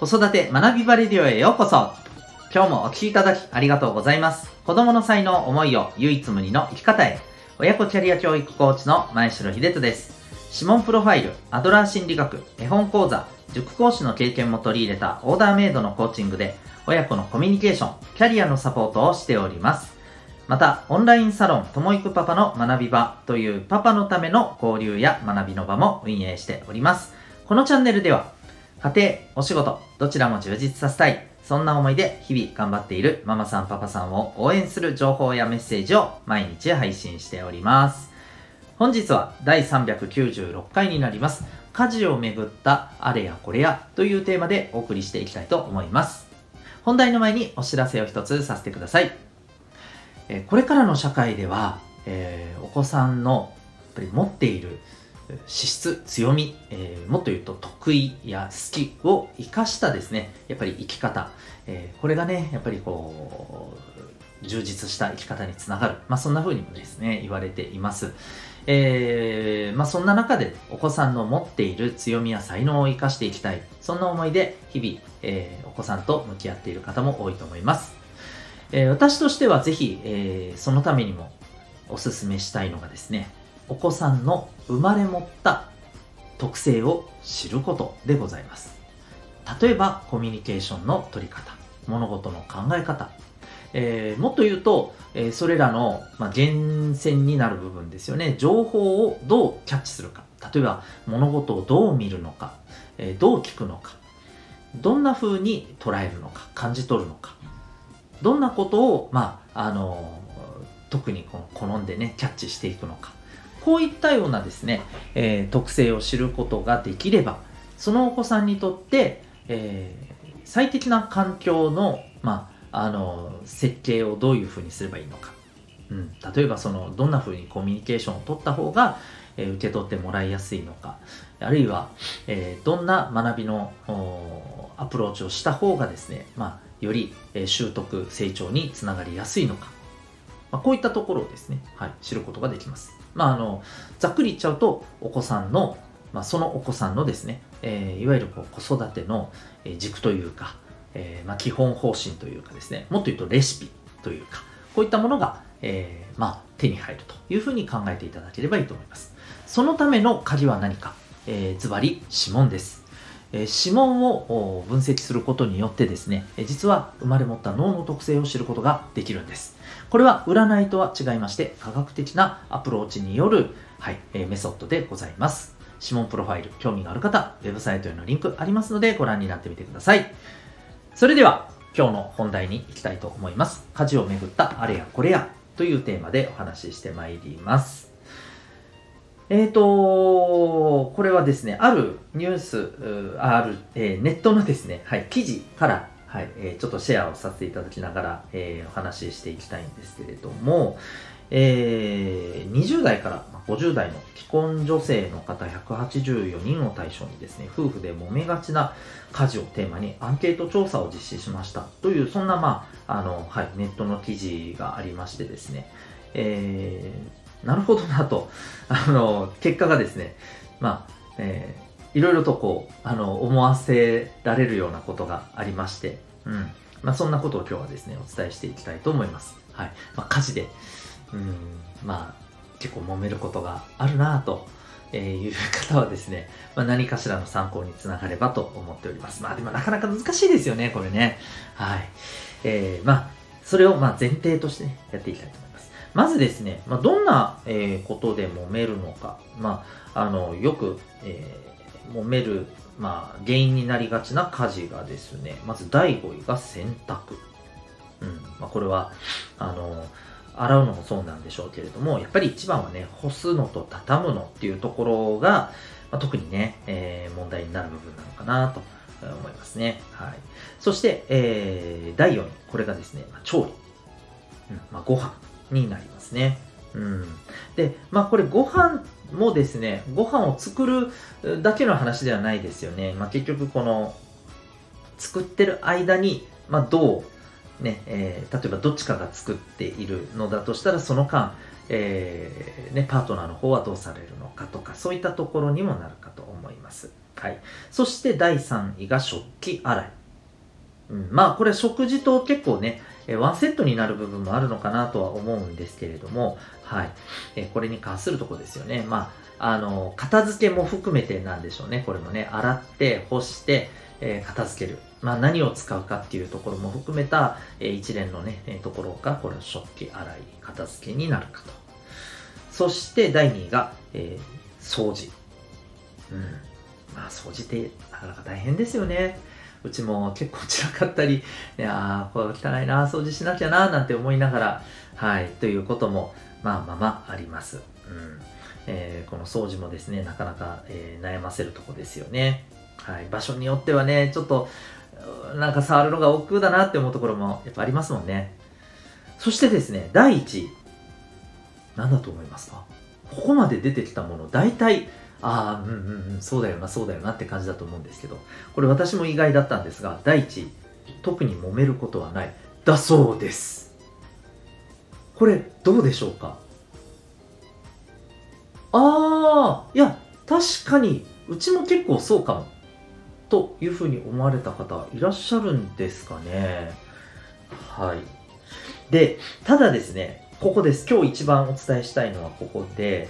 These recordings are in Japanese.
子育て学びバレディオへようこそ。今日もお聴きいただきありがとうございます。子供の才能思いを唯一無二の生き方へ。親子キャリア教育コーチの前城秀人です。指紋プロファイルアドラー心理学絵本講座塾講師の経験も取り入れたオーダーメイドのコーチングで親子のコミュニケーションキャリアのサポートをしております。また、オンラインサロン、ともいくパパの学び場というパパのための交流や学びの場も運営しております。このチャンネルでは、家庭、お仕事、どちらも充実させたい。そんな思いで日々頑張っているママさんパパさんを応援する情報やメッセージを毎日配信しております。本日は第396回になります。家事をめぐったあれやこれやというテーマでお送りしていきたいと思います。本題の前にお知らせを一つさせてください。えこれからの社会では、えー、お子さんのやっぱり持っている資質、強み、えー、もっと言うと得意や好きを生かしたですね、やっぱり生き方、えー、これがね、やっぱりこう、充実した生き方につながる。まあそんな風にもですね、言われています。えー、まあそんな中でお子さんの持っている強みや才能を生かしていきたい。そんな思いで日々、え、お子さんと向き合っている方も多いと思います。え、私としてはぜひ、え、そのためにもおすすめしたいのがですね、お子さんの生まれ持った特性を知ることでございます。例えば、コミュニケーションの取り方、物事の考え方、えー、もっと言うと、えー、それらの、まあ、源泉になる部分ですよね。情報をどうキャッチするか。例えば、物事をどう見るのか、えー、どう聞くのか、どんな風に捉えるのか、感じ取るのか。どんなことを、まあ、あの特にこの好んでねキャッチしていくのかこういったようなですね、えー、特性を知ることができればそのお子さんにとって、えー、最適な環境の,、まあ、あの設計をどういうふうにすればいいのか、うん、例えばそのどんなふうにコミュニケーションを取った方が、えー、受け取ってもらいやすいのか。あるいは、えー、どんな学びのアプローチをした方がですね、まあよりえ習得、成長につながりやすいのか。まあ、こういったところをですね、はい、知ることができます。まあ、あの、ざっくり言っちゃうと、お子さんの、まあ、そのお子さんのですね、えー、いわゆるこう子育ての軸というか、えー、まあ、基本方針というかですね、もっと言うとレシピというか、こういったものが、えー、まあ、手に入るというふうに考えていただければいいと思います。そのための鍵は何か、えー、ズバリ指紋です。え指紋を分析することによってですね、実は生まれ持った脳の特性を知ることができるんです。これは占いとは違いまして、科学的なアプローチによる、はい、えメソッドでございます。指紋プロファイル、興味がある方、ウェブサイトへのリンクありますのでご覧になってみてください。それでは、今日の本題に行きたいと思います。家事をめぐったあれやこれやというテーマでお話ししてまいります。えっ、ー、と、これはですね、あるニュース、ある、えー、ネットのですね、はい、記事から、はい、えー、ちょっとシェアをさせていただきながら、えー、お話ししていきたいんですけれども、えー、20代から50代の既婚女性の方184人を対象にですね、夫婦で揉めがちな家事をテーマにアンケート調査を実施しました。という、そんな、まあ、あの、はい、ネットの記事がありましてですね、えー、なるほどなと、あの、結果がですね、まあ、えー、いろいろとこう、あの、思わせられるようなことがありまして、うん。まあ、そんなことを今日はですね、お伝えしていきたいと思います。はい。まあ、火事で、うん、まあ、結構揉めることがあるなと、えー、いう方はですね、まあ、何かしらの参考につながればと思っております。まあ、でもなかなか難しいですよね、これね。はい。えー、まあ、それをまあ前提としてね、やっていきたいと思います。まずですね、まあ、どんな、えー、ことで揉めるのか、まあ、あのよく、えー、揉める、まあ、原因になりがちな家事がですね、まず第5位が洗濯。うんまあ、これはあの洗うのもそうなんでしょうけれども、やっぱり一番はね、干すのと畳むのっていうところが、まあ、特にね、えー、問題になる部分なのかなと思いますね。はい。そして、えー、第4位、これがですね、まあ調理。うんまあ、ご飯。になりますね。うん。で、まあこれご飯もですね、ご飯を作るだけの話ではないですよね。まあ結局この作ってる間に、まあどうね、えー、例えばどっちかが作っているのだとしたらその間、えー、ね、パートナーの方はどうされるのかとか、そういったところにもなるかと思います。はい。そして第3位が食器洗い。うん、まあこれ食事と結構ね、えワンセットになる部分もあるのかなとは思うんですけれども、はい。えこれに関するとこですよね。まあ、あの、片付けも含めてなんでしょうね。これもね、洗って、干して、え片付ける。まあ、何を使うかっていうところも含めた、え一連のね、えところが、これ食器洗い、片付けになるかと。そして第2位が、えー、掃除。うん。まあ、掃除ってなかなか大変ですよね。うちも結構散らかったり、いやー、これ汚いな、掃除しなきゃな、なんて思いながら、はい、ということも、まあまあまああります。うん。えー、この掃除もですね、なかなか、えー、悩ませるとこですよね。はい、場所によってはね、ちょっと、なんか触るのが億劫だなって思うところもやっぱありますもんね。そしてですね、第1位。何だと思いますか？ここまで出てきたもの、大体、ああ、うんうんうん、そうだよな、そうだよなって感じだと思うんですけど、これ私も意外だったんですが、第一、特に揉めることはない。だそうです。これ、どうでしょうか？ああ、いや、確かに、うちも結構そうかも。というふうに思われた方いらっしゃるんですかね。はい。で、ただですね、ここです。今日一番お伝えしたいのはここで、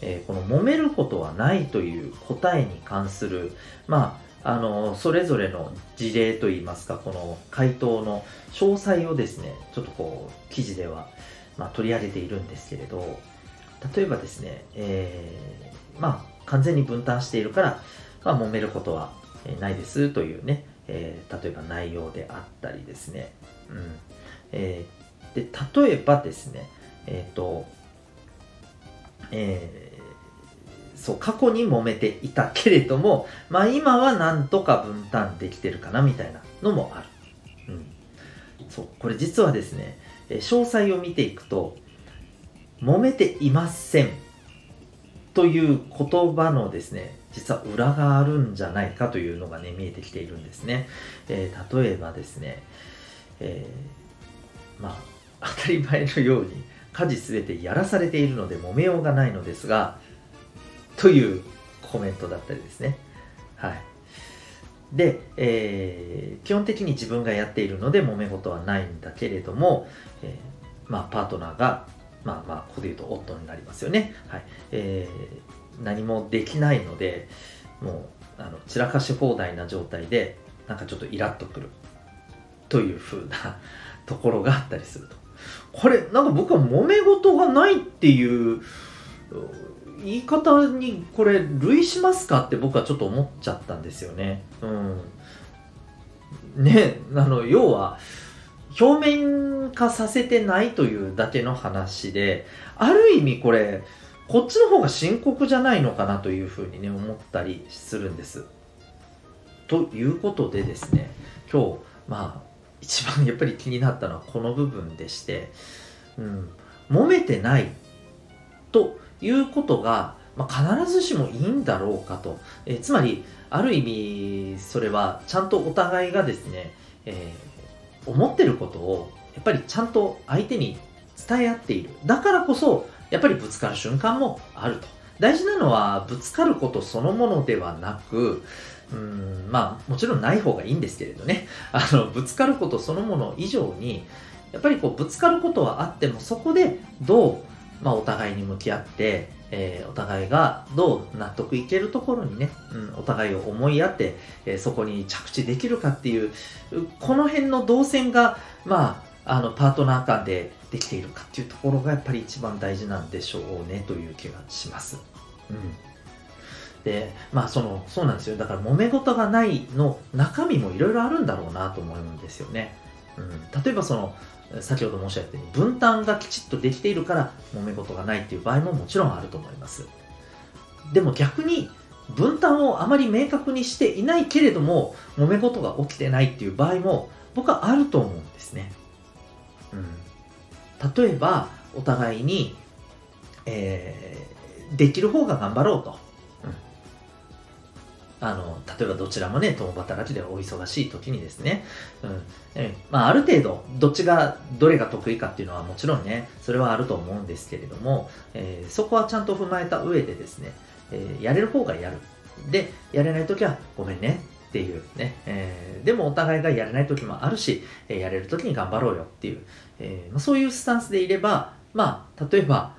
えー、この揉めることはないという答えに関する、まあ、あの、それぞれの事例といいますか、この回答の詳細をですね、ちょっとこう、記事では、まあ、取り上げているんですけれど、例えばですね、えー、まあ、完全に分担しているから、まあ、揉めることはないですというね、えー、例えば内容であったりですね、うん。えー、で例えばですね、えっ、ー、と、えーそう、過去に揉めていたけれども、まあ今はなんとか分担できてるかなみたいなのもある。うん。そう、これ実はですね、え詳細を見ていくと、揉めていませんという言葉のですね、実は裏があるんじゃないかというのがね、見えてきているんですね。えー、例えばですね、えー、まあ、当たり前のように家事すべてやらされているので揉めようがないのですが、というコメントだったりですね。はい。で、えー、基本的に自分がやっているので揉め事はないんだけれども、えー、まあ、パートナーが、まあまあ、ここで言うと夫になりますよね。はい。えー、何もできないので、もう、あの、散らかし放題な状態で、なんかちょっとイラッとくる。という風なところがあったりすると。これ、なんか僕は揉め事がないっていう言い方にこれ類しますかって僕はちょっと思っちゃったんですよね。うん。ね、あの、要は、表面化させてないというだけの話で、ある意味これ、こっちの方が深刻じゃないのかなというふうにね、思ったりするんです。ということでですね、今日、まあ、一番やっぱり気になったのはこの部分でして、うん、揉めてないということが、まあ、必ずしもいいんだろうかと、えー、つまりある意味それはちゃんとお互いがですね、えー、思ってることをやっぱりちゃんと相手に伝え合っている。だからこそやっぱりぶつかる瞬間もあると。大事なのはぶつかることそのものではなくうんまあもちろんない方がいいんですけれどね。あのぶつかることそのもの以上にやっぱりこうぶつかることはあってもそこでどうまあ、お互いに向き合って、えー、お互いがどう納得いけるところにね、うん、お互いを思い合って、えー、そこに着地できるかっていう、この辺の動線が、まあ、あの、パートナー間でできているかっていうところがやっぱり一番大事なんでしょうねという気がします。うん。で、まあその、そうなんですよ。だから揉め事がないの中身もいろいろあるんだろうなと思うんですよね。うん。例えばその、先ほど申し上げたように分担がきちっとできているから揉め事がないっていう場合ももちろんあると思います。でも逆に分担をあまり明確にしていないけれども揉め事が起きてないっていう場合も僕はあると思うんですね、うん、例えばお互いに、えー、できる方が頑張ろうと。あの、例えばどちらもね、共働きでお忙しい時にですね、うん。えまあ、ある程度、どっちが、どれが得意かっていうのはもちろんね、それはあると思うんですけれども、えー、そこはちゃんと踏まえた上でですね、えー、やれる方がやる。で、やれない時はごめんねっていうね、えー、でもお互いがやれない時もあるし、えー、やれる時に頑張ろうよっていう、えーまあ、そういうスタンスでいれば、まあ、例えば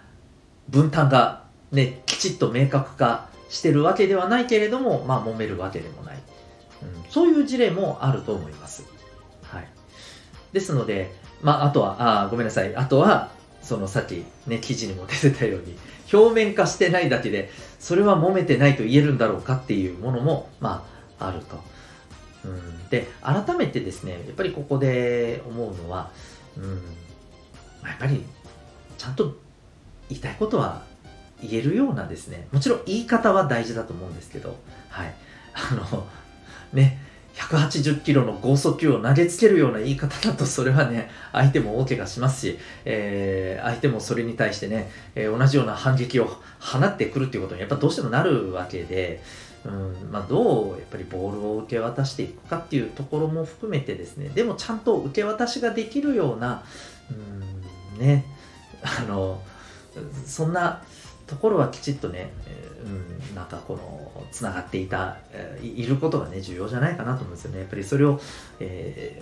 分担がね、きちっと明確化してるわけではないけれども、まあ、揉めるわけでもない。うん、そういう事例もあると思います。はい。ですので、まあ、あとは、あごめんなさい。あとは、そのさっきね、記事にも出てたように、表面化してないだけで、それは揉めてないと言えるんだろうかっていうものも、まあ、あると。うん、で、改めてですね、やっぱりここで思うのは、うん、やっぱり、ちゃんと言いたいことは言えるようなですね、もちろん言い方は大事だと思うんですけど、はい。あの、ね、180キロの剛速球を投げつけるような言い方だと、それはね、相手も大怪我しますし、えー、相手もそれに対してね、えー、同じような反撃を放ってくるっていうことにやっぱどうしてもなるわけで、うんまあ、どうやっぱりボールを受け渡していくかっていうところも含めてですね、でもちゃんと受け渡しができるような、うんね、あの、そんな、ところはきちっとね、えー、うん、なんかこの、つながっていた、えー、いることがね、重要じゃないかなと思うんですよね。やっぱりそれを、え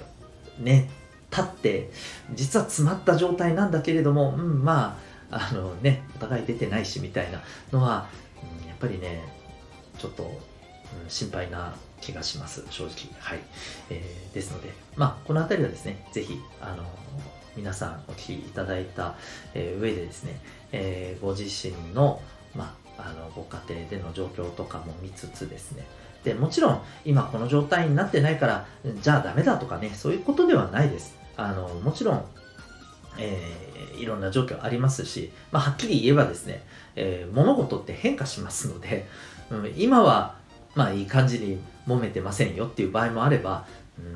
ー、ね、立って、実は詰まった状態なんだけれども、うん、まあ、あのね、お互い出てないしみたいなのは、うん、やっぱりね、ちょっと、うん、心配な気がします、正直。はい。えー、ですので、まあ、この辺りはですね、ぜひ、あの、皆さんお聞きいただいた、えー、上でですね、えー、ご自身の,、まあ、あのご家庭での状況とかも見つつですね。でもちろん今この状態になってないからじゃあダメだとかねそういうことではないです。あのもちろん、えー、いろんな状況ありますし、まあ、はっきり言えばですね、えー、物事って変化しますので、うん、今はまあいい感じに揉めてませんよっていう場合もあれば、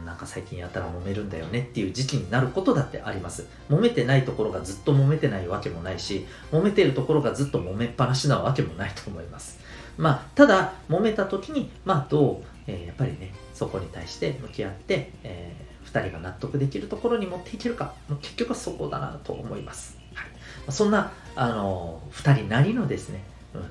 なんか最近やったら揉めるんだよねっていう時期になることだってあります。揉めてないところがずっと揉めてないわけもないし、揉めてるところがずっと揉めっぱなしなわけもないと思います。まあ、ただ、揉めた時に、まあ、どう、えー、やっぱりね、そこに対して向き合って、えー、2人が納得できるところに持っていけるか、結局はそこだなと思います。はい、そんな、あの、2人なりのですね、うん、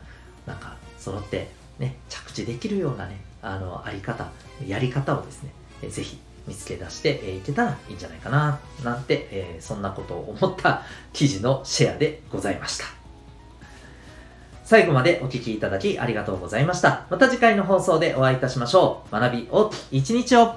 なんか、揃って、ね、着地できるようなね、あの、あり方、やり方をですね、えー、ぜひ見つけ出していけたらいいんじゃないかな、なんて、え、そんなことを思った記事のシェアでございました。最後までお聴きいただきありがとうございました。また次回の放送でお会いいたしましょう。学びを一日を